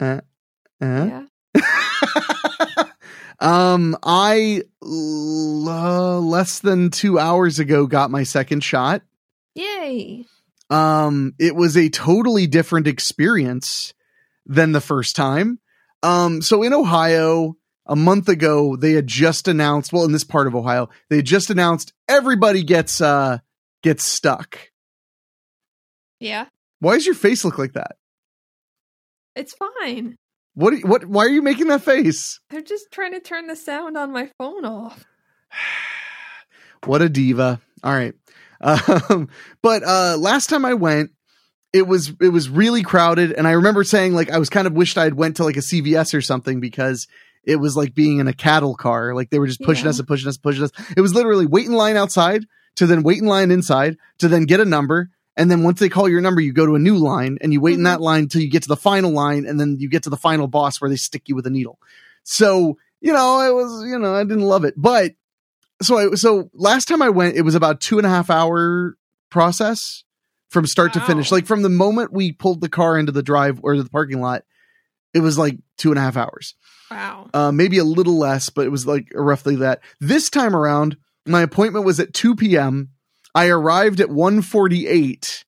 Uh, uh? Yeah. um, I l- less than two hours ago got my second shot. Yay. Um, it was a totally different experience than the first time. Um, so in Ohio, a month ago, they had just announced, well, in this part of Ohio, they had just announced everybody gets, uh, gets stuck. Yeah. Why does your face look like that? It's fine. What, you- what, why are you making that face? They're just trying to turn the sound on my phone off. What a diva. All right. Um, but uh last time I went, it was it was really crowded and I remember saying like I was kind of wished I'd went to like a CVS or something because it was like being in a cattle car. Like they were just pushing Yeah. us and pushing us, and pushing us. It was literally wait in line outside to then wait in line inside to then get a number. And then once they call your number, you go to a new line and you wait in Mhm. that line until you get to the final line and then you get to the final boss where they stick you with a needle. So, you know, it was, you know, I didn't love it, but so I, so last time I went, it was about two and a half hour process from start to finish. Like from the moment we pulled the car into the drive or the parking lot, it was like two and a half hours. Wow. Uh, maybe a little less, but it was like roughly that. This time around, my appointment was at 2 p.m. I arrived at 148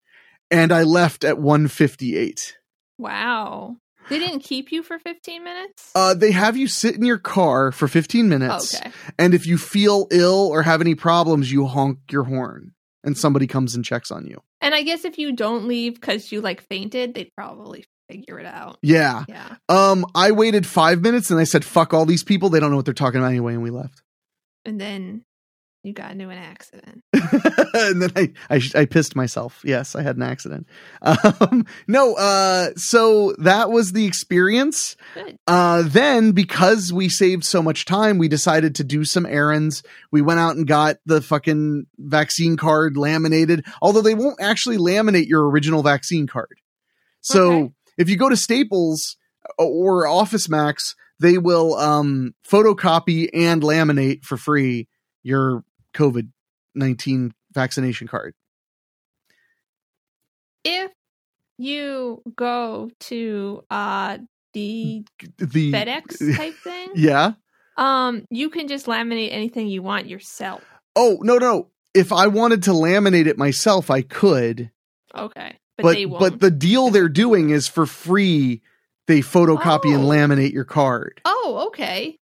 and I left at 158. Wow. They didn't keep you for 15 minutes? Uh, they have you sit in your car for 15 minutes. okay. And if you feel ill or have any problems, you honk your horn and somebody comes and checks on you. And I guess if you don't leave because you like fainted, they'd probably figure it out. Yeah. Yeah. Um, I waited five minutes and I said, fuck all these people. They don't know what they're talking about anyway. And we left. And then you got into an accident. and then I, I, I pissed myself. Yes, I had an accident. Um, no, uh, so that was the experience. Uh, then because we saved so much time, we decided to do some errands. We went out and got the fucking vaccine card laminated, although they won't actually laminate your original vaccine card. So Okay. if you go to Staples or Office Max, they will, um, photocopy and laminate for free your COVID 19 vaccination card. If you go to uh the The FedEx type thing, Yeah. um, you can just laminate anything you want yourself. Oh, no, no. If I wanted to laminate it myself, I could. Okay. But, but they won't. but the deal they're doing is for free they photocopy and Oh. laminate your card oh, okay.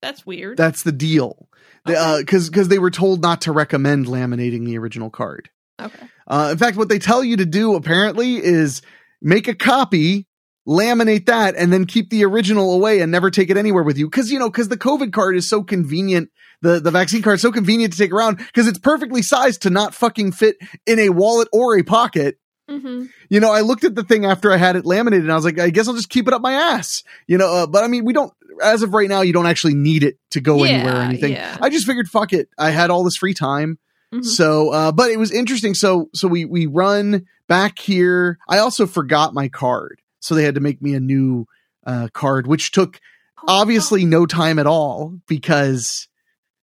That's weird. that's the deal because Okay. because uh, they were told not to recommend laminating the original card okay. uh, in fact what they tell you to do apparently is make a copy laminate that and then keep the original away and never take it anywhere with you because you know because the covid card is so convenient the, the vaccine card is so convenient to take around because it's perfectly sized to not fucking fit in a wallet or a pocket Mm-hmm. you know, I looked at the thing after I had it laminated and I was like, I guess I'll just keep it up my ass. You know, uh, but I mean, we don't, as of right now, you don't actually need it to go anywhere or anything. yeah. I just figured, fuck it. I had all this free time. Mhm. So, uh, but it was interesting. So, so we, we run back here. I also forgot my card. So they had to make me a new, uh, card, which took Oh, obviously no time at all because,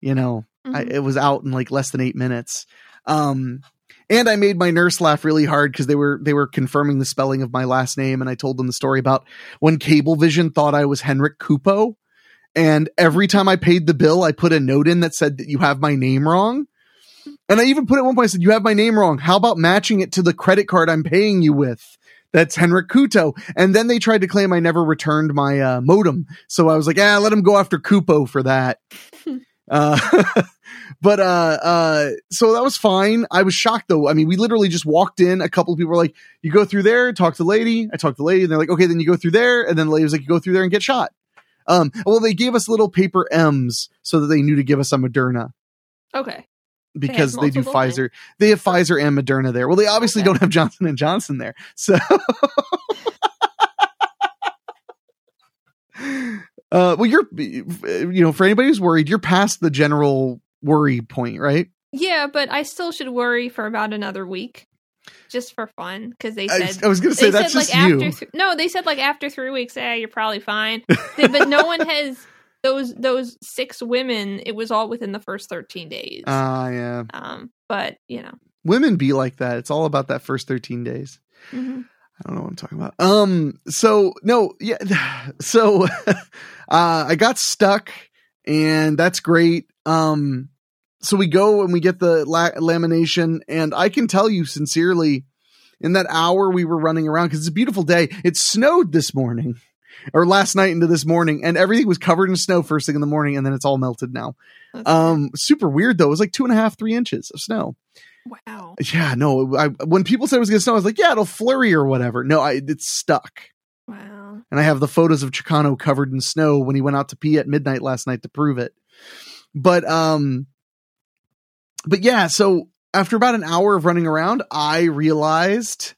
you know, I, Mhm. it was out in like less than eight minutes. Um, and I made my nurse laugh really hard because they were they were confirming the spelling of my last name, and I told them the story about when Cablevision thought I was Henrik Kupo, and every time I paid the bill, I put a note in that said that you have my name wrong. And I even put at one point I said, You have my name wrong. How about matching it to the credit card I'm paying you with? That's Henrik Kuto. And then they tried to claim I never returned my uh, modem. So I was like, ah, let them go after Kupo for that. uh, but uh, uh, so that was fine. I was shocked though. I mean, we literally just walked in. A couple of people were like, you go through there, talk to the lady. I talked to the lady, and they're like, okay, then you go through there. And then the lady was like, you go through there and get shot. Um, well, they gave us little paper M's so that they knew to give us a Moderna. Okay. because they, do multiple Pfizer. They have Pfizer and Moderna there. Well, they obviously Okay. don't have Johnson and Johnson there. So, uh, well, you're, you know, for anybody who's worried, you're past the general worry point, right? Yeah, but I still should worry for about another week, just for fun, because they said I was going to say that's said just like you. after th- no, they said like after three weeks, yeah you're probably fine. They- but no one has those those six women. It was all within the first thirteen days. Ah, yeah. um, but you know, Women be like that. It's all about that first 13 days. mhm. I don't know what I'm talking about. Um, so no, yeah, so uh, I got stuck, and that's great. Um, so we go and we get the la- lamination, and I can tell you sincerely, in that hour we were running around because it's a beautiful day. It snowed this morning, or last night into this morning, and everything was covered in snow first thing in the morning, and then it's all melted now. Um, super weird though. It was like two and a half, three inches of snow. wow. Yeah, no. I, when people said it was going to snow, I was like, yeah, it'll flurry or whatever. No, I, it's stuck. Wow. And I have the photos of Chicano covered in snow when he went out to pee at midnight last night to prove it. But, um, but yeah, so after about an hour of running around, I realized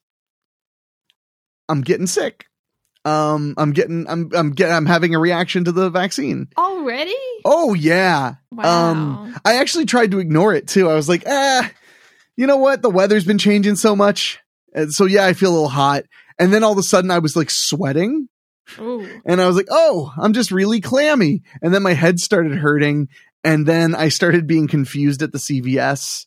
I'm getting sick. Um, I'm getting, I'm, I'm getting, I'm having a reaction to the vaccine. Already? Oh yeah. Wow. Um, I actually tried to ignore it too. I was like, ah, you know what? The weather's been changing so much. And so yeah, I feel a little hot. And then all of a sudden I was like sweating Ooh. and I was like, oh, I'm just really clammy. And then my head started hurting. And then I started being confused at the CVS.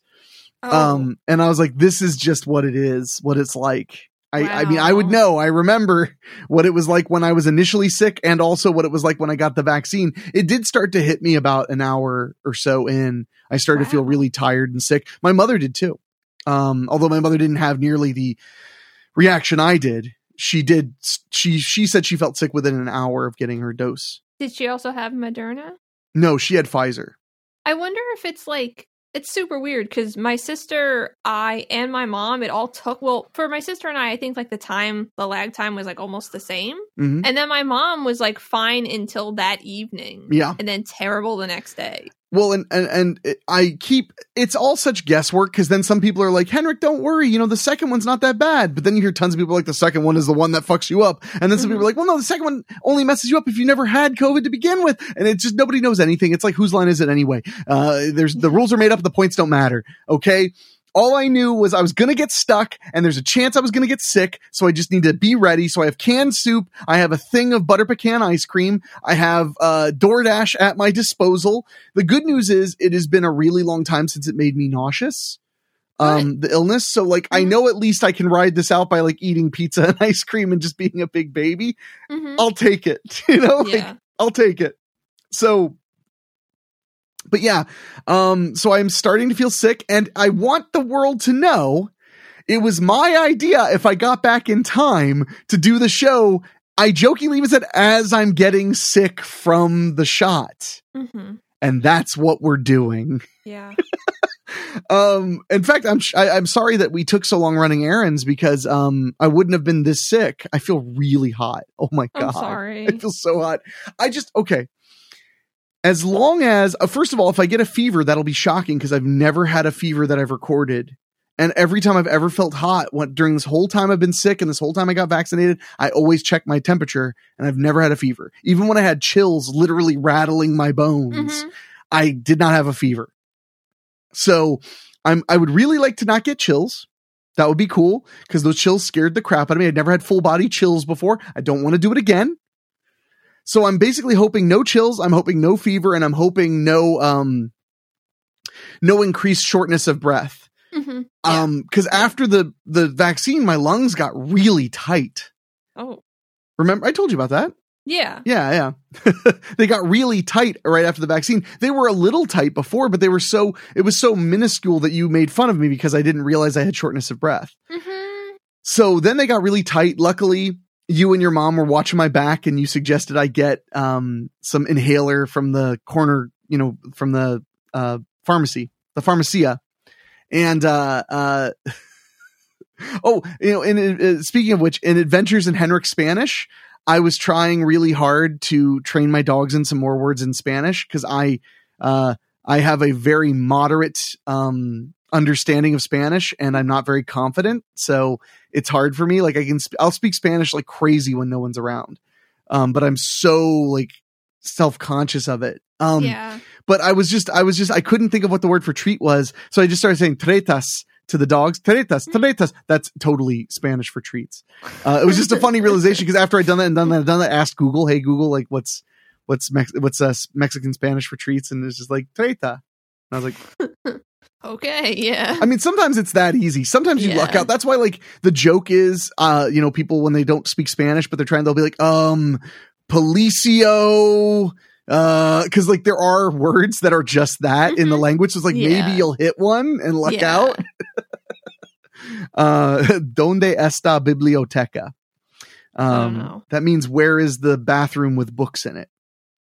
Oh. Um, and I was like, this is just what it is, what it's like. I, I mean, I would know. I remember what it was like when I was initially sick and also what it was like when I got the vaccine. It did start to hit me about an hour or so in. I started to feel really tired and sick. My mother did too. Um, although my mother didn't have nearly the reaction I did. She did. She, she said she felt sick within an hour of getting her dose. Did she also have Moderna? No, she had Pfizer. I wonder if it's like it's super weird because my sister, I, and my mom, it all took. Well, for my sister and I, I think like the time, the lag time was like almost the same, hmm and then my mom was like fine until that evening, Yeah. and then terrible the next day. Well, and and, and it- I keep it's all such guesswork because then some people are like, Henrik, don't worry, you know the second one's not that bad. But then you hear tons of people like the second one is the one that fucks you up, and then some Mhm. people are like, well, no, the second one only messes you up if you never had COVID to begin with, and it's just nobody knows anything. It's like whose line is it anyway? Uh, there's the rules are made up, the points don't matter. Okay. All I knew was I was going to get stuck and there's a chance I was going to get sick. So I just need to be ready. So I have canned soup. I have a thing of butter pecan ice cream. I have, uh, DoorDash at my disposal. The good news is it has been a really long time since it made me nauseous. Um, the illness. So like, I Mhm. know at least I can ride this out by like eating pizza and ice cream and just being a big baby. hmm I'll take it. You know, like, yeah. I'll take it. So, but yeah, um, so I'm starting to feel sick and I want the world to know it was my idea if I got back in time to do the show. I jokingly even said, as I'm getting sick from the shot. hmm And that's what we're doing. Yeah. Um, in fact, I'm, sh- I, I'm sorry that we took so long running errands because, um, I wouldn't have been this sick. I feel really hot. Oh my God. I'm sorry. I feel so hot. I just okay. As long as uh, first of all, if I get a fever, that'll be shocking because I've never had a fever that I've recorded. And every time I've ever felt hot, what during this whole time I've been sick and this whole time I got vaccinated, I always check my temperature and I've never had a fever. Even when I had chills literally rattling my bones, Mhm. I did not have a fever. So I'm I would really like to not get chills. That would be cool because those chills scared the crap out of me. I'd never had full body chills before. I don't want to do it again. So I'm basically hoping no chills. I'm hoping no fever, and I'm hoping no um no increased shortness of breath. Mhm. Yeah. Um, because after the the vaccine, my lungs got really tight. oh. Remember, I told you about that. Yeah. Yeah, yeah. they got really tight right after the vaccine. They were a little tight before, but they were so it was so minuscule that you made fun of me because I didn't realize I had shortness of breath. hmm So then they got really tight. Luckily, you and your mom were watching my back and you suggested I get um some inhaler from the corner, you know, from the uh pharmacy, the pharmacia. And uh uh Oh, you know, and uh, speaking of which, in Adventures in Henrik Spanish, I was trying really hard to train my dogs in some more words in Spanish because I, uh, I have a very moderate um, understanding of Spanish, and I'm not very confident, so it's hard for me. Like I can, sp- I'll speak Spanish like crazy when no one's around, um, but I'm so like self conscious of it. Um, yeah. but I was just, I was just, I couldn't think of what the word for treat was, so I just started saying tretas to the dogs. Tretas, tretas. That's totally Spanish for treats. Uh, it was just a funny realization because after I'd done that and done that, and done that, I asked Google, "Hey Google, like what's what's Mex- what's uh, Mexican Spanish for treats?" And it's just like treta. And I was like, Okay. Yeah. I mean, sometimes it's that easy. Sometimes you luck out. That's why, like, the joke is, uh, you know, people when they don't speak Spanish, but they're trying, they'll be like, um, policio, uh, cause like there are words that are just that in the Mhm. language. So it's like Yeah. maybe you'll hit one and luck Yeah. out. Uh, donde está biblioteca? Um, that means where is the bathroom with books in it?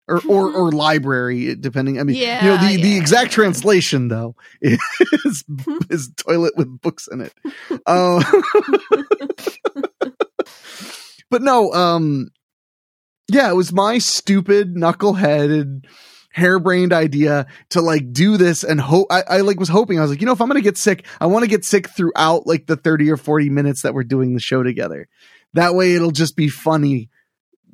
Or, or, or library, depending. I mean, you know, Yeah, the, the exact translation though is, is toilet with books in it. Uh, but no, um, yeah, it was my stupid, knuckleheaded, harebrained idea to like do this and hope. I, I like was hoping I was like, you know, if I'm gonna get sick, I want to get sick throughout like the 30 or 40 minutes that we're doing the show together. That way, it'll just be funny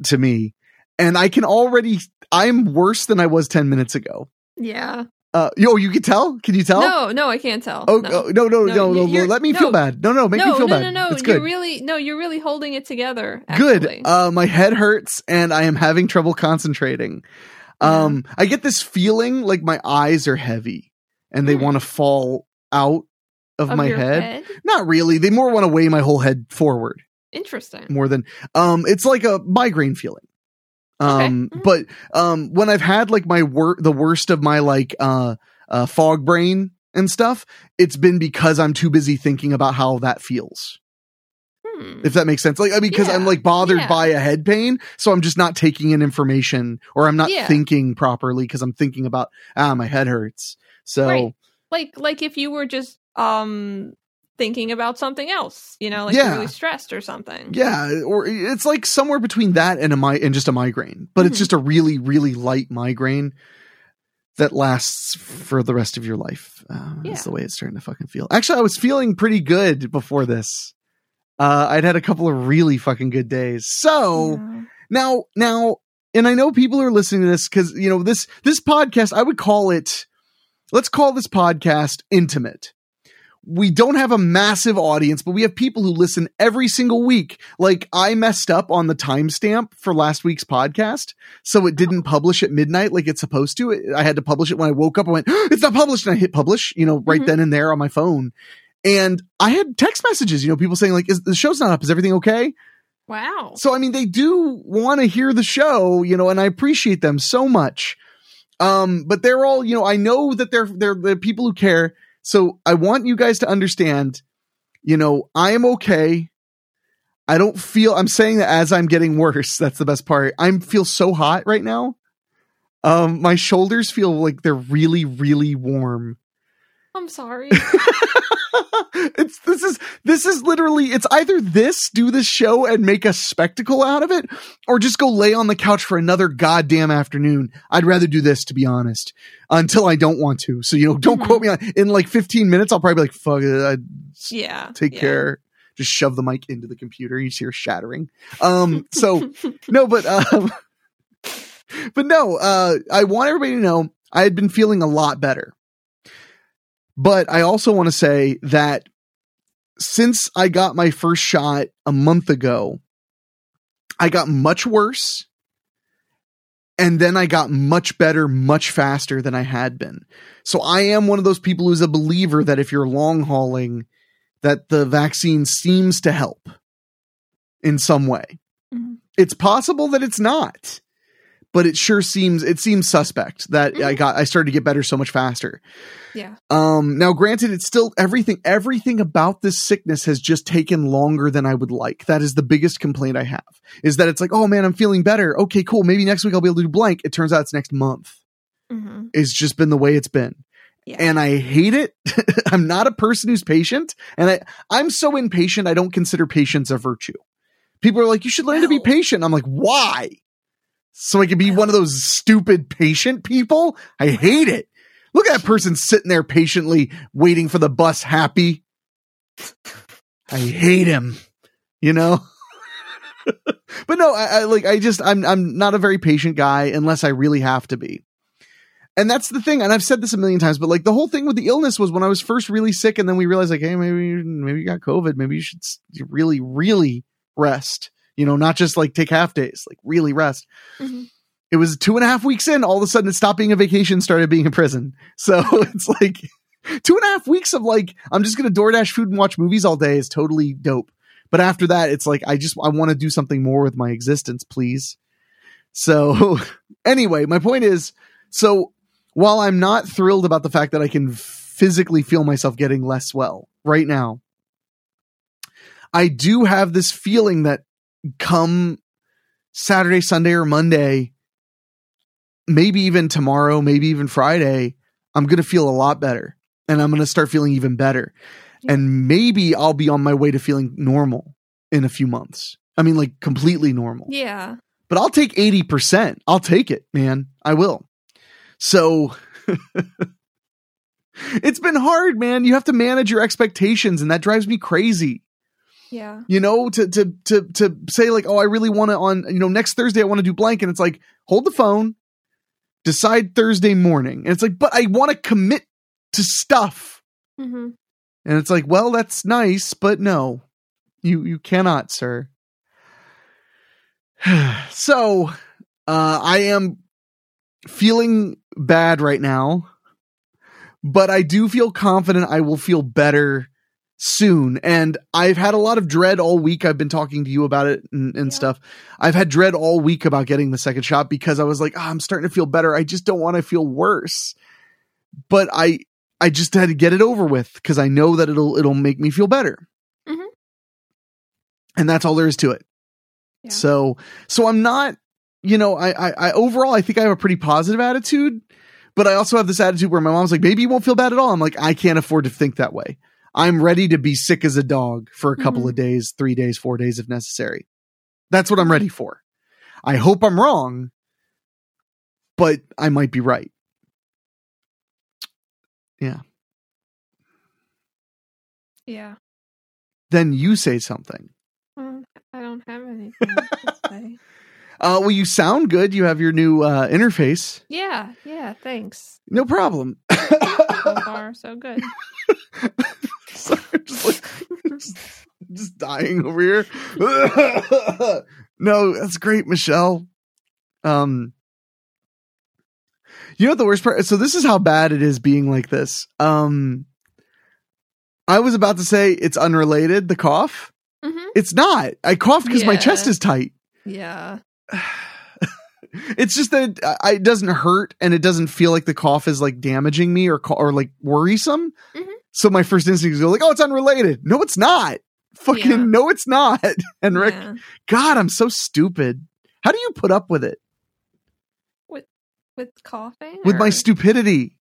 to me. And I can already, I'm worse than I was 10 minutes ago. yeah. Uh, yo, you can tell? Can you tell? No, no, I can't tell. Oh no. no, no, no, no, No, no, Let me no. feel bad. No, no, make no, me feel no, bad. no, no, It's good. You're really no, you're really holding it together. good. Uh, my head hurts and I am having trouble concentrating. Um, I get this feeling like my eyes are heavy and they Hmm. want to fall out of, Of my your head. Not really. They more want to weigh my whole head forward Interesting. more than um it's like a migraine feeling. Um Mhm. but um when I've had like my work, the worst of my like uh uh fog brain and stuff, it's been because I'm too busy thinking about how that feels. Hmm. if that makes sense. Like, I mean, because I'm like bothered yeah. by a head pain, so I'm just not taking in information, or I'm not Yeah. thinking properly because I'm thinking about ah, my head hurts. So Right. Like like if you were just um thinking about something else, you know, like Yeah. really stressed or something. yeah, or it's like somewhere between that and a mi- and just a migraine, but it's Mhm. just a really really light migraine that lasts for the rest of your life. Uh, Yeah. That's the way it's starting to fucking feel. Actually, I was feeling pretty good before this. Uh, I'd had a couple of really fucking good days. So. Yeah. Now, now, and I know people are listening to this because you know this this podcast. I would call it. Let's call this podcast intimate. We don't have a massive audience, but we have people who listen every single week. Like I messed up on the timestamp for last week's podcast, so it didn't publish at midnight like it's supposed to. I had to publish it when I woke up. I went, "It's not published," and I hit publish. You know, right Mhm. then and there on my phone. And I had text messages, you know, people saying like, "Is the show's not up? Is everything okay?" Wow. So I mean, they do want to hear the show, you know, and I appreciate them so much. Um, but they're all, you know, I know that they're they're the people who care. So I want you guys to understand, you know, I am okay. I don't feel I'm saying that as I'm getting worse. That's the best part. I feel so hot right now. Um, my shoulders feel like they're really, really warm. I'm sorry. it's this is this is literally it's either this do this show and make a spectacle out of it or just go lay on the couch for another goddamn afternoon i'd rather do this to be honest until i don't want to so you know don't Mhm. quote me on in like 15 minutes i'll probably be like fuck it I'd yeah. take yeah. care just shove the mic into the computer you just hear shattering um so no but um but no uh i want everybody to know i had been feeling a lot better but i also want to say that since i got my first shot a month ago i got much worse and then i got much better much faster than i had been. So i am one of those people who's a believer that if you're long hauling that the vaccine seems to help in some way. Mhm. it's possible that it's not but it sure seems it seems suspect that i Mhm. got i started to get better so much faster Yeah. um now granted it's still everything everything about this sickness has just taken longer than i would like that is the biggest complaint i have is that it's like oh man i'm feeling better okay cool maybe next week i'll be able to do blank it turns out it's next month hmm it's just been the way it's been Yeah. and I hate it. I'm not a person who's patient, and I I'm so impatient. I don't consider patience a virtue. People are like, you should learn to be patient. I'm like, why? So I can be one of those stupid patient people. I hate it. Look at that person sitting there patiently waiting for the bus happy. I hate him, you know? but no, I, I like I just I'm I'm not a very patient guy unless I really have to be. And that's the thing, and I've said this a million times, but like the whole thing with the illness was when I was first really sick, and then we realized like, hey, maybe maybe you got COVID, maybe you should really really rest, you know, not just like take half days, like really rest. Mhm. It was two and a half weeks in, all of a sudden it stopped being a vacation, started being a prison. So it's like two and a half weeks of like I'm just gonna DoorDash food and watch movies all day is totally dope. But after that, it's like I just I want to do something more with my existence, please. So anyway, my point is, so while I'm not thrilled about the fact that I can physically feel myself getting less well right now, I do have this feeling that come Saturday, Sunday, or Monday, maybe even tomorrow, maybe even Friday, I'm going to feel a lot better and I'm going to start feeling even better. And maybe I'll be on my way to feeling normal in a few months. I mean, like completely normal Yeah. but I'll take 80%. I'll take it, man. I will. So it's been hard, man. You have to manage your expectations and that drives me crazy. Yeah. You know, to to to to say like, "Oh, I really want to on, you know, next Thursday I want to do blank." And it's like, "Hold the phone. Decide Thursday morning." And it's like, "But I want to commit to stuff." hmm And it's like, "Well, that's nice, but no. You you cannot, sir." so, uh I am feeling bad right now, but I do feel confident I will feel better soon. And I've had a lot of dread all week. I've been talking to you about it and, and Yeah. stuff. I've had dread all week about getting the second shot because I was like, "Ah, I'm starting to feel better. I just don't want to feel worse. But I I just had to get it over with because I know that it'll it'll make me feel better. Mhm. And that's all there is to it. Yeah. So so I'm not, you know, I, I I overall I think I have a pretty positive attitude, but I also have this attitude where my mom's like, maybe you won't feel bad at all. I'm like, I can't afford to think that way. I'm ready to be sick as a dog for a couple Mhm. of days, three days, four days if necessary. That's what I'm ready for. I hope I'm wrong, but I might be right. Yeah. Yeah. Then you say something. Um, I don't have anything to say. Uh, well, you sound good. You have your new uh, interface. Yeah. Yeah. Thanks. No problem. So far, so good. Sorry, I'm just like just, just dying over here. no, that's great, Michelle. Um, you know what the worst part? So this is how bad it is being like this. Um, I was about to say it's unrelated. The cough. hmm It's not. I coughed because my chest is tight. Yeah. it's just that it, I- it doesn't hurt and it doesn't feel like the cough is like damaging me or or like worrisome. Mhm. So my first instinct is go like, "Oh, it's unrelated." No, it's not. Fucking Yeah. no, it's not. And Rick, Yeah. God, I'm so stupid. How do you put up with it? With with coughing? With my stupidity?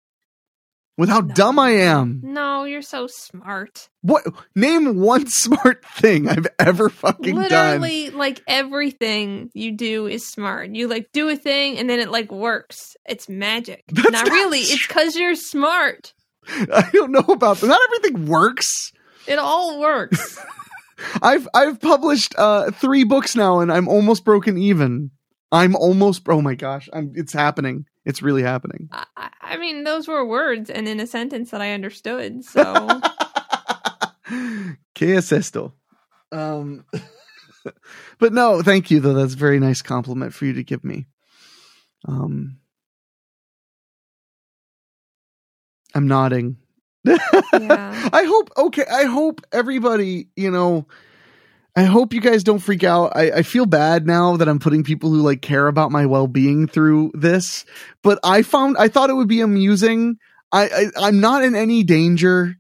With how No. dumb I am? No, you're so smart. What? Name one smart thing I've ever fucking done. Literally, like everything you do is smart. You like do a thing and then it like works. It's magic. Not not really. It's because you're smart. I don't know about that. Not everything works. It all works. I've I've published uh three books now and I'm almost broken even. I'm almost oh my gosh, I'm it's happening. It's really happening. I, I- I mean, those were words and in a sentence that I understood. So ¿Qué es esto? Um but no, thank you though. That's a very nice compliment for you to give me. Um I'm nodding. Yeah. I hope okay, I hope everybody, you know, I hope you guys don't freak out. I, I feel bad now that I'm putting people who like care about my well being through this, but I found I thought it would be amusing. I, I I'm not in any danger,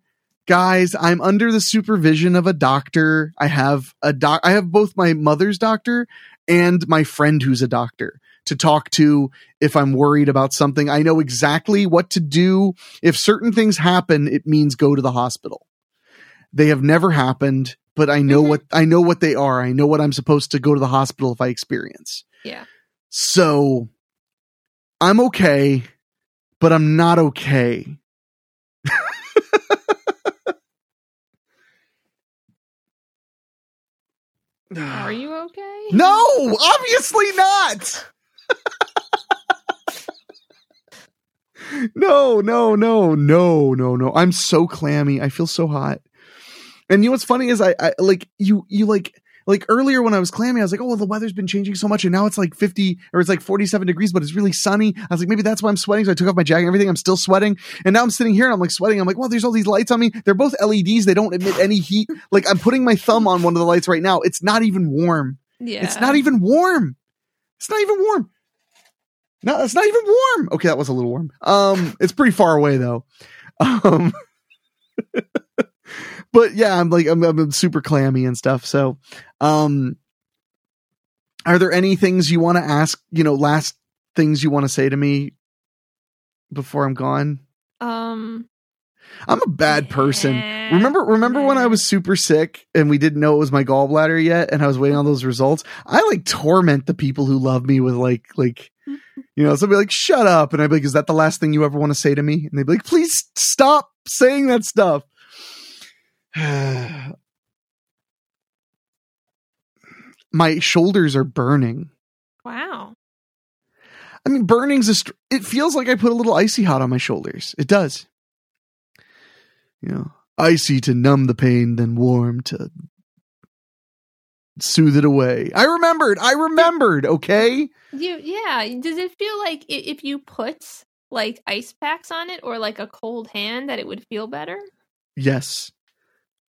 guys. I'm under the supervision of a doctor. I have a doc. I have both my mother's doctor and my friend who's a doctor to talk to if I'm worried about something. I know exactly what to do. If certain things happen, it means go to the hospital. They have never happened, but I know Mhm. what I know what they are. I know what I'm supposed to go to the hospital if I experience. yeah. So I'm okay, but I'm not okay. Are you okay? No, obviously not. No, no, no, no, no, no. I'm so clammy. I feel so hot. And you know what's funny is I, I like you you like like earlier when I was clammy, I was like, oh, well, the weather's been changing so much, and now it's like 50 or it's like 47 degrees, but it's really sunny. I was like, maybe that's why I'm sweating. So I took off my jacket and everything. I'm still sweating. And now I'm sitting here and I'm like sweating. I'm like, well, there's all these lights on me. They're both LEDs. They don't emit any heat. Like I'm putting my thumb on one of the lights right now. It's not even warm. Yeah. It's not even warm. It's not even warm. No, it's not even warm. Okay, that was a little warm. Um, it's pretty far away though. Um, but yeah, I'm like I'm, I'm super clammy and stuff. So, um, are there any things you want to ask? You know, last things you want to say to me before I'm gone? Um. I'm a bad person. yeah, Remember, remember when I was super sick and we didn't know it was my gallbladder yet, and I was waiting on those results. I like torment the people who love me with like, like, you know, somebody like, "Shut up," and I'd be like, "Is that the last thing you ever want to say to me?" And they'd be like, "Please stop saying that stuff." my shoulders are burning. Wow. I mean, burning's a. Str- it feels like I put a little icy hot on my shoulders. It does. You know, icy to numb the pain, then warm to soothe it away. I remembered. I remembered. Okay. You yeah. Does it feel like if you put like ice packs on it or like a cold hand that it would feel better? Yes.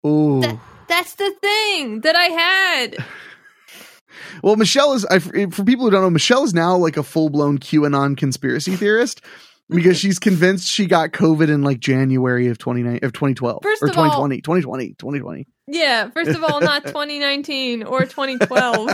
Oh. That- That's the thing that I had. Well, Michelle is. I, for people who don't know, Michelle is now like a full blown QAnon conspiracy theorist because she's convinced she got COVID in like January of 29 of 2012 First or of all- 2020, 2020, 2020. Yeah, first of all, not 2019 or 2012.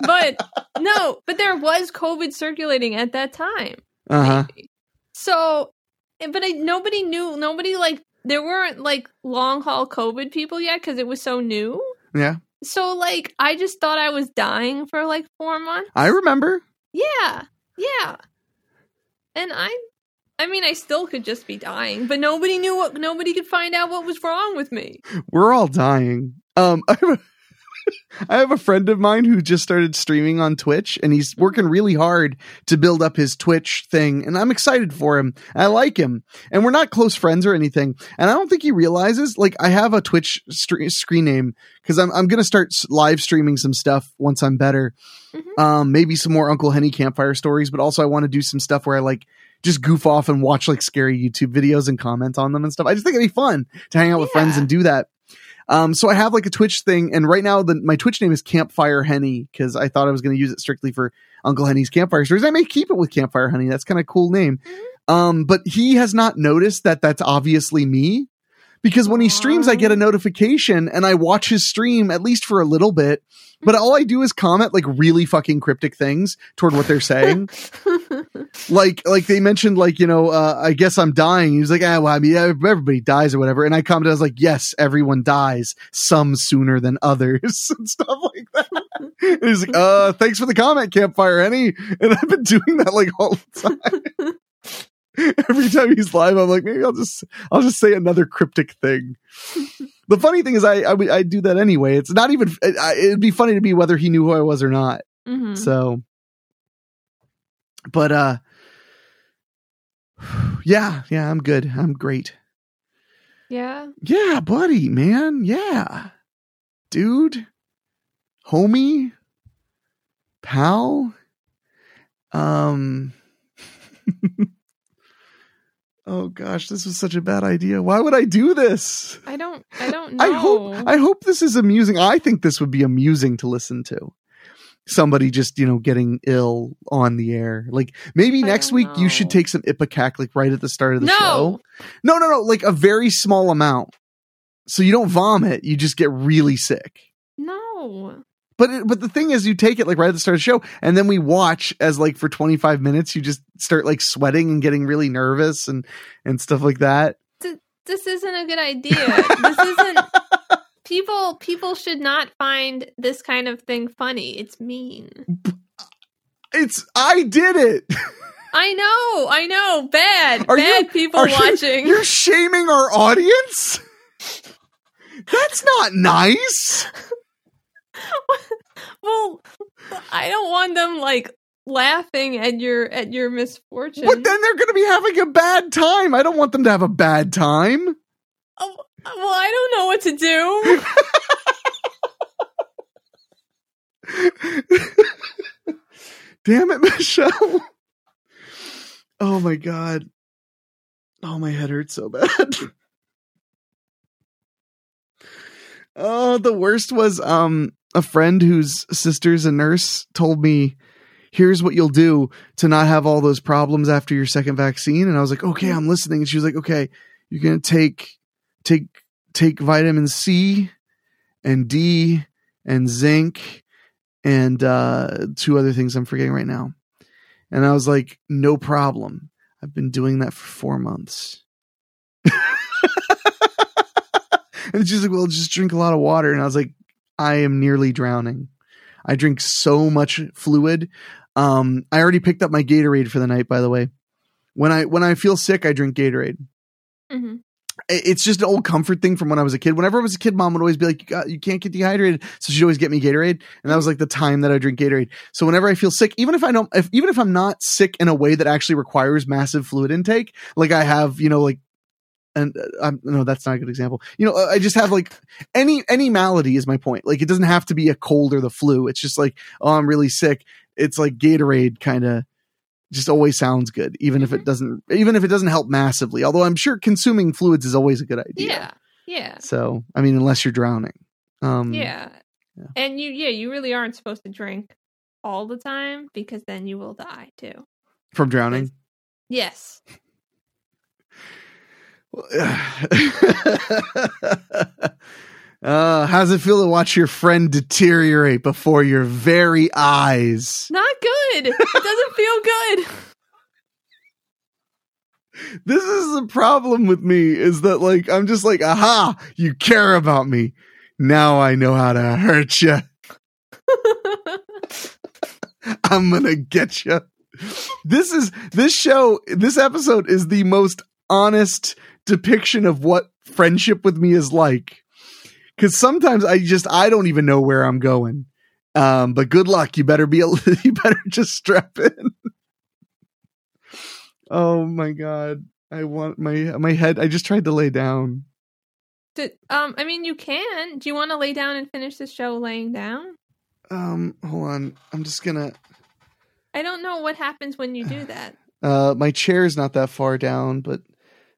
But no, but there was COVID circulating at that time. Uh huh. maybe. So, but I, nobody knew, nobody like, there weren't like long haul COVID people yet because it was so new. Yeah, So, like, I just thought I was dying for like four months. I remember. Yeah, yeah. And I, I mean, I still could just be dying, but nobody knew what, nobody could find out what was wrong with me. We're all dying. Um, I have, a, I have a friend of mine who just started streaming on Twitch, and he's working really hard to build up his Twitch thing, and I'm excited for him. I like him, and we're not close friends or anything. And I don't think he realizes, like, I have a Twitch stre- screen name because I'm I'm gonna start live streaming some stuff once I'm better. Mhm. Um, maybe some more Uncle Henny campfire stories, but also I want to do some stuff where I like just goof off and watch like scary YouTube videos and comment on them and stuff. I just think it'd be fun to hang out with friends and do that. Um, so I have like a Twitch thing, and right now the my Twitch name is Campfire Henny because I thought I was going to use it strictly for Uncle Henny's campfire stories. I may keep it with Campfire Henny. That's kind of cool name. Um, but he has not noticed that that's obviously me because when he streams, I get a notification and I watch his stream at least for a little bit. But all I do is comment like really fucking cryptic things toward what they're saying. like, like they mentioned, like, you know, uh, I guess I'm dying. He was like, ah, well, I mean, everybody dies or whatever. And I commented, I was like, yes, everyone dies, some sooner than others and stuff like that. and he's like, uh, thanks for the comment, Campfire Henny. And I've been doing that like all the time. Every time he's live, I'm like, maybe I'll just, I'll just say another cryptic thing. the funny thing is, I, I, would- I do that anyway. It's not even, it, it'd be funny to me whether he knew who I was or not. Mhm. So, but, uh, yeah, yeah, I'm good. I'm great. Yeah. Yeah, buddy, man. Yeah. Dude, homie, pal. Um, oh gosh, this was such a bad idea. Why would I do this? I don't, I don't know. I hope I hope this is amusing. I think this would be amusing to listen to. Somebody just, you know, getting ill on the air. Like maybe I next week you should take some Ipecac like right at the start of the No. show. No, no, no, like a very small amount. So you don't vomit, you just get really sick. no. But it, but the thing is, you take it like right at the start of the show, and then we watch as like for twenty five minutes, you just start like sweating and getting really nervous and and stuff like that. This isn't a good idea. this isn't. People, people should not find this kind of thing funny. It's mean. It's I did it. I know, I know. Bad, Are bad you- people are you- watching. You're shaming our audience? That's not nice. I don't want them like laughing at your at your misfortune. But then they're going to be having a bad time. I don't want them to have a bad time. Oh, well, I don't know what to do. Damn it, Michelle. Oh my god. Oh, my head hurts so bad. oh, the worst was um a friend whose sister's a nurse told me here's what you'll do to not have all those problems after your second vaccine and I was like, "Okay, I'm listening." And she was like, "Okay, you're going to take take take vitamin C and D and zinc and uh two other things I'm forgetting right now." And I was like, "No problem. I've been doing that for 4 months." and she's like, "Well, just drink a lot of water." And I was like, "I am nearly drowning. I drink so much fluid. Um, I already picked up my Gatorade for the night. By the way, when I when I feel sick, I drink Gatorade. hmm It's just an old comfort thing from when I was a kid. Whenever I was a kid, mom would always be like, "You got, you can't get dehydrated," so she'd always get me Gatorade, and that was like the time that I drink Gatorade. So whenever I feel sick, even if I don't, if even if I'm not sick in a way that actually requires massive fluid intake, like I have, you know, like and uh, I'm no, that's not a good example. You know, I just have like any any malady is my point. Like it doesn't have to be a cold or the flu. It's just like, oh, I'm really sick. It's like Gatorade kind of just always sounds good, even if it doesn't even if it doesn't help massively. Although I'm sure consuming fluids is always a good idea. Yeah, yeah, So I mean, unless you're drowning. Um, yeah. yeah. And you, yeah, you really aren't supposed to drink all the time because then you will die too. From drowning. Yes. uh, how's it feel to watch your friend deteriorate before your very eyes? Not good. It doesn't feel good. This is the problem with me is that like I'm just like, aha, you care about me. Now I know how to hurt you. I'm gonna get you. This is this show. This episode is the most honest depiction of what friendship with me is like. Because sometimes I just I don't even know where I'm going. Um, but good luck. You better be. A, you better just strap in. oh my god! I want my my head. I just tried to lay down. Did, um, I mean, you can. Do you want to lay down and finish the show laying down? Um, hold on. I'm just gonna. I don't know what happens when you do that. Uh, my chair is not that far down, but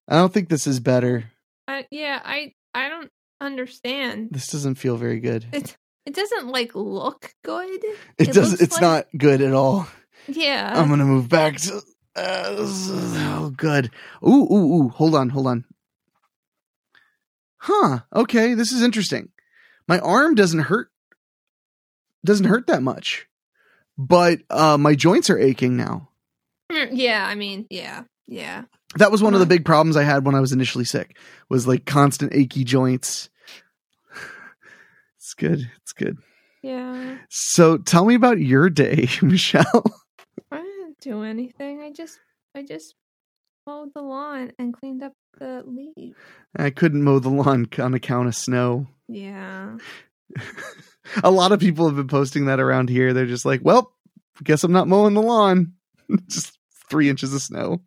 I don't think this is better. Uh, yeah, I I don't understand. This doesn't feel very good. It it doesn't like look good. It, it does. It's like- not good at all. Yeah. I'm gonna move back to. Uh, oh, good. Ooh, ooh, ooh. Hold on, hold on. Huh. Okay, this is interesting. My arm doesn't hurt. Doesn't hurt that much, but uh, my joints are aching now. Mm, yeah, I mean, yeah, yeah. That was one of the big problems I had when I was initially sick. Was like constant achy joints. It's good. It's good. Yeah. So tell me about your day, Michelle. I didn't do anything. I just I just mowed the lawn and cleaned up the leaves. I couldn't mow the lawn on account of snow. Yeah. A lot of people have been posting that around here. They're just like, well, guess I'm not mowing the lawn. just three inches of snow.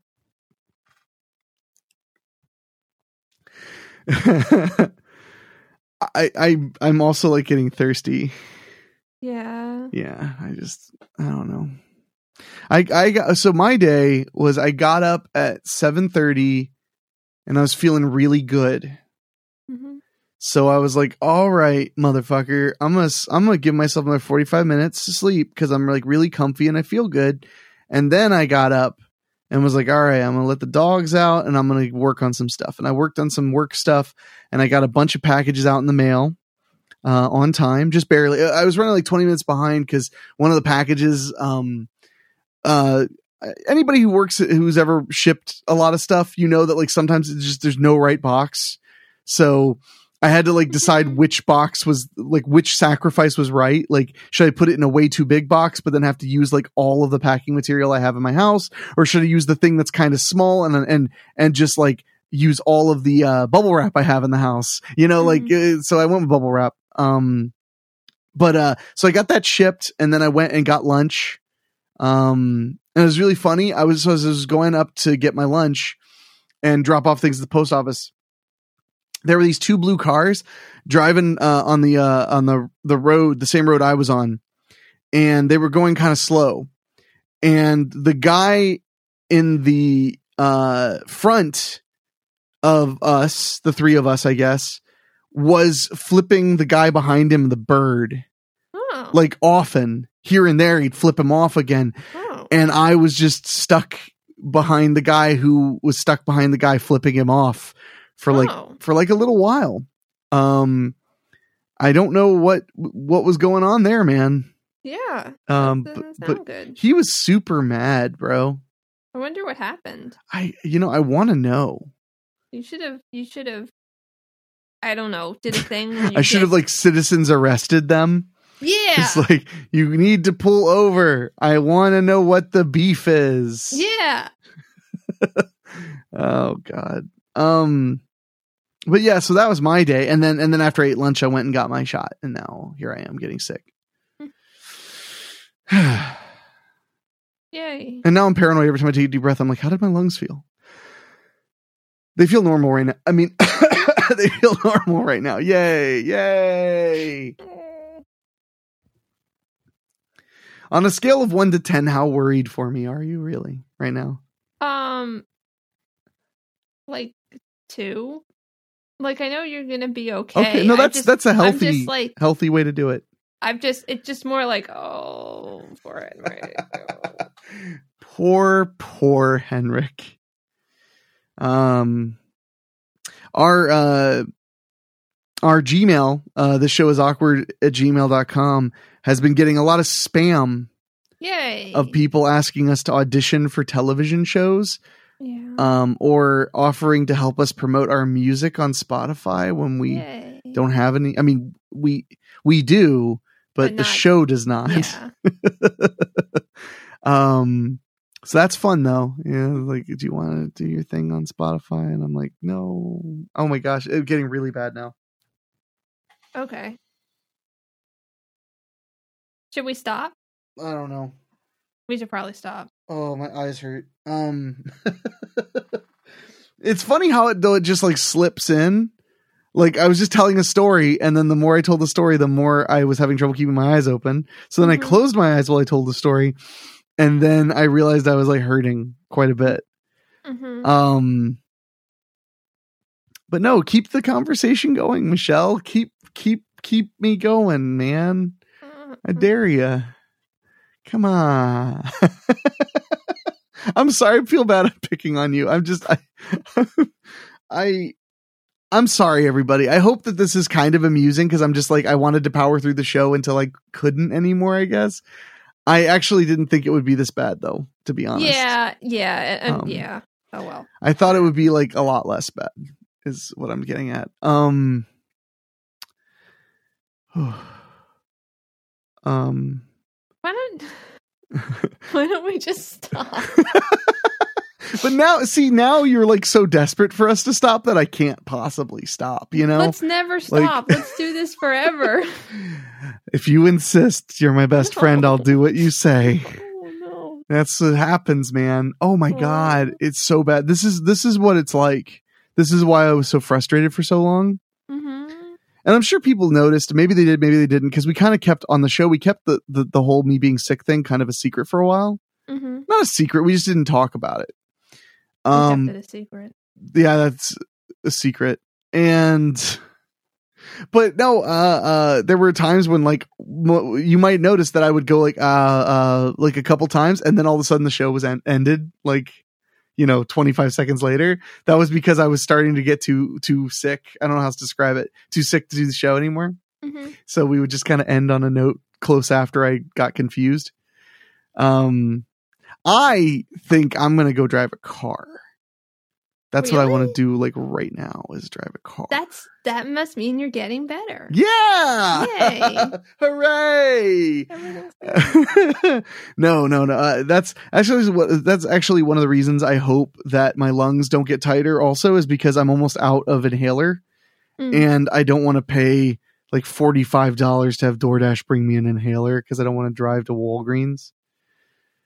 I, I I'm also like getting thirsty. Yeah. Yeah, I just I don't know. I I got so my day was I got up at seven thirty, and I was feeling really good. Mm-hmm. So I was like, "All right, motherfucker, I'm gonna I'm gonna give myself another 45 minutes to sleep because I'm like really comfy and I feel good." And then I got up and was like, "All right, I'm gonna let the dogs out and I'm gonna work on some stuff." And I worked on some work stuff and I got a bunch of packages out in the mail uh, on time, just barely. I was running like 20 minutes behind because one of the packages, um, uh, anybody who works who's ever shipped a lot of stuff, you know that like sometimes it's just there's no right box. So I had to like decide which box was like which sacrifice was right. Like, should I put it in a way too big box, but then have to use like all of the packing material I have in my house, or should I use the thing that's kind of small and and and just like use all of the uh, bubble wrap I have in the house? You know, like uh, so I went with bubble wrap. Um, but uh, so I got that shipped, and then I went and got lunch. Um, and it was really funny. I was, I was going up to get my lunch and drop off things at the post office. There were these two blue cars driving uh, on the uh, on the the road, the same road I was on, and they were going kind of slow. And the guy in the uh, front of us, the three of us, I guess, was flipping the guy behind him, the bird, Oh. like often here and there. He'd flip him off again oh. and I was just stuck behind the guy who was stuck behind the guy flipping him off for like Oh. for like a little while. Um I don't know what what was going on there, man. Yeah. Um but, but good. he was super mad, bro. I wonder what happened. I you know, I want to know. You should have. You should have. I don't know. Did a thing. I should have like citizens arrested them. Yeah. It's like you need to pull over. I want to know what the beef is. yeah. Oh god. Um but yeah, so that was my day and then and then after I ate lunch I went and got my shot and now here I am getting sick. Yay! And now I'm paranoid every time I take a deep breath. I'm like, how did my lungs feel? They feel normal right now. I mean, they feel normal right now. Yay, yay. On a scale of 1 to 10, how worried for me are you really right now? Um, like two. Like I know you're gonna be okay. Okay, no that's just- that's a healthy just like healthy way to do it. I'm just. It's just more like oh, for it. Poor, poor Henrik. Um, our, uh, our Gmail, uh, the show is awkward at gmail.com has been getting a lot of spam Yay. of people asking us to audition for television shows, Yeah. um, or offering to help us promote our music on Spotify when we Yay. don't have any. I mean, we, we do, but, But the show does not. Yeah. um so that's fun though yeah like do you want to do your thing on spotify and i'm like no oh my gosh it's getting really bad now Okay. Should we stop? i don't know We should probably stop. oh my eyes hurt um it's funny how it though it just like slips in like i was just telling a story and then the more i told the story the more i was having trouble keeping my eyes open so then Mhm. i closed my eyes while i told the story and then i realized i was like hurting quite a bit Mm-hmm. Um, but no, keep the conversation going, Michelle. Keep keep keep me going, man. I dare you. Come on. I'm sorry. I feel bad. I'm picking on you. I'm just I I I'm sorry, everybody. I hope that this is kind of amusing because I'm just like I wanted to power through the show until I couldn't anymore. I guess. I actually didn't think it would be this bad, though. To be honest. Yeah, yeah, and, Um, yeah. Oh well. I thought it would be like a lot less bad is what I'm getting at. Um um Why don't Why don't we just stop? but now see now you're like so desperate for us to stop that I can't possibly stop, you know? Let's never stop. Let's do this forever. if you insist you're my best friend, I'll do what you say. oh no. That's what happens, man. Oh my Aw. god, it's so bad. This is this is what it's like. This is why I was so frustrated for so long. And I'm sure people noticed. Maybe they did, maybe they didn't, because we kind of kept on the show. We kept the, the the whole me being sick thing kind of a secret for a while. Mm-hmm. Not a secret. We just didn't talk about it. Um, kept it a secret. yeah, that's a secret. And, but no, uh, uh, there were times when like mo- you might notice that I would go like uh uh like a couple times, and then all of a sudden the show was en- ended. Like you know 25 seconds later that was because i was starting to get too too sick i don't know how to describe it too sick to do the show anymore Mm-hmm. so we would just kind of end on a note close after I got confused. Um, I think I'm gonna go drive a car. That's what I want to do like right now is drive a car. That's that must mean you're getting better. yeah! Yay. Hooray! No, no, no. Uh, that's actually what that's actually one of the reasons I hope that my lungs don't get tighter. Also, is because I'm almost out of inhaler, Mm. and I don't want to pay like forty five dollars to have DoorDash bring me an inhaler because I don't want to drive to Walgreens.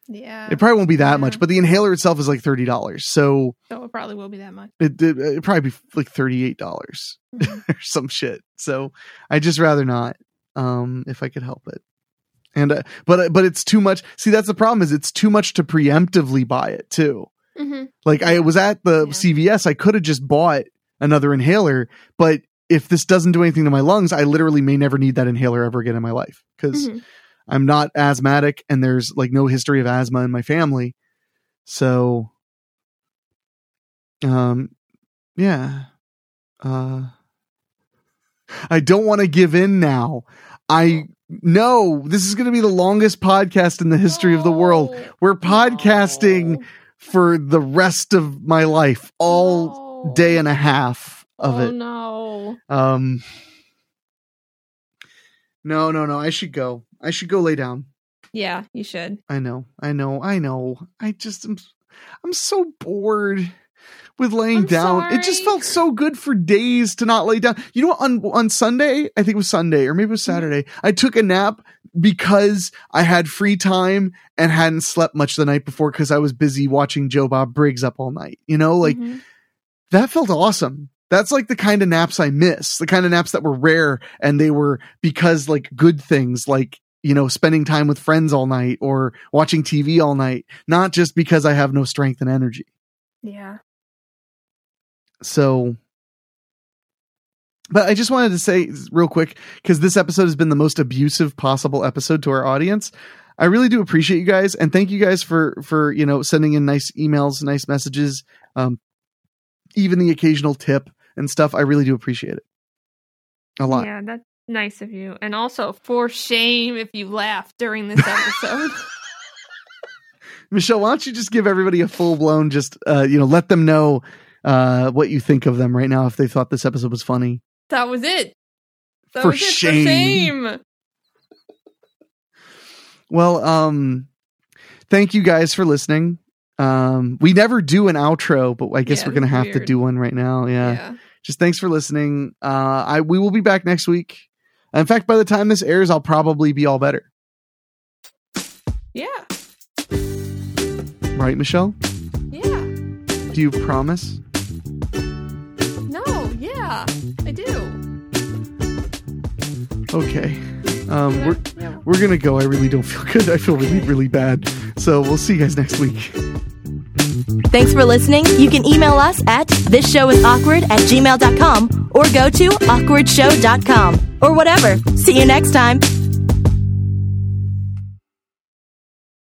Yeah. It probably won't be that Yeah. much, but the inhaler itself is like thirty dollars, so so it probably will be that much. it it it'd probably be like thirty eight dollars Mhm. or some shit. So I just rather not, um, if I could help it. And uh, but but it's too much. See, that's the problem. Is it's too much to preemptively buy it too. Mhm. Like I was at the Yeah. CVS, I could have just bought another inhaler, but if this doesn't do anything to my lungs, I literally may never need that inhaler ever again in my life because Mhm. I'm not asthmatic and there's like no history of asthma in my family. So, um, yeah, uh, I don't want to give in now. I know this is going to be the longest podcast in the history of the world. We're podcasting No. for the rest of my life, all No. day and a half of oh, it. no. Um, no, no, no. I should go. I should go lay down. Yeah, you should. I know, I know, I know. I just am, I'm so bored with laying I'm down. It just felt so good for days to not lay down. You know what? On on Sunday, I think it was Sunday or maybe it was Mm-hmm. Saturday. I took a nap because I had free time and hadn't slept much the night before because I was busy watching Joe Bob Briggs up all night. You know, like Mhm. that felt awesome. That's like the kind of naps I miss, the kind of naps that were rare and they were because like good things like, you know, spending time with friends all night or watching TV all night, not just because I have no strength and energy. Yeah. So, but I just wanted to say real quick because this episode has been the most abusive possible episode to our audience. I really do appreciate you guys and thank you guys for for you know sending in nice emails, nice messages, um, even the occasional tip and stuff. I really do appreciate it a lot. Yeah, that's nice of you. And also, for shame if you laugh during this episode. Michelle, why don't you just give everybody a full blown, just uh, you know, let them know uh, what you think of them right now if they thought this episode was funny. that was it. That For was it shame. for shame. Well, um, thank you guys for listening. Um, we never do an outro, but I guess Yeah, we're gonna it's have to do one right now. Yeah. yeah. Just thanks for listening. Uh, I we will be back next week. In fact, by the time this airs, I'll probably be all better. Yeah. Right, Michelle? Yeah. Do you promise? No, yeah. I do. Okay. Um, Yeah, we're yeah. we're gonna go. I really don't feel good. I feel really really bad. So we'll see you guys next week. Thanks for listening. You can email us at thisshowis awkward at gmail.com or go to awkwardshow.com or whatever. See you next time.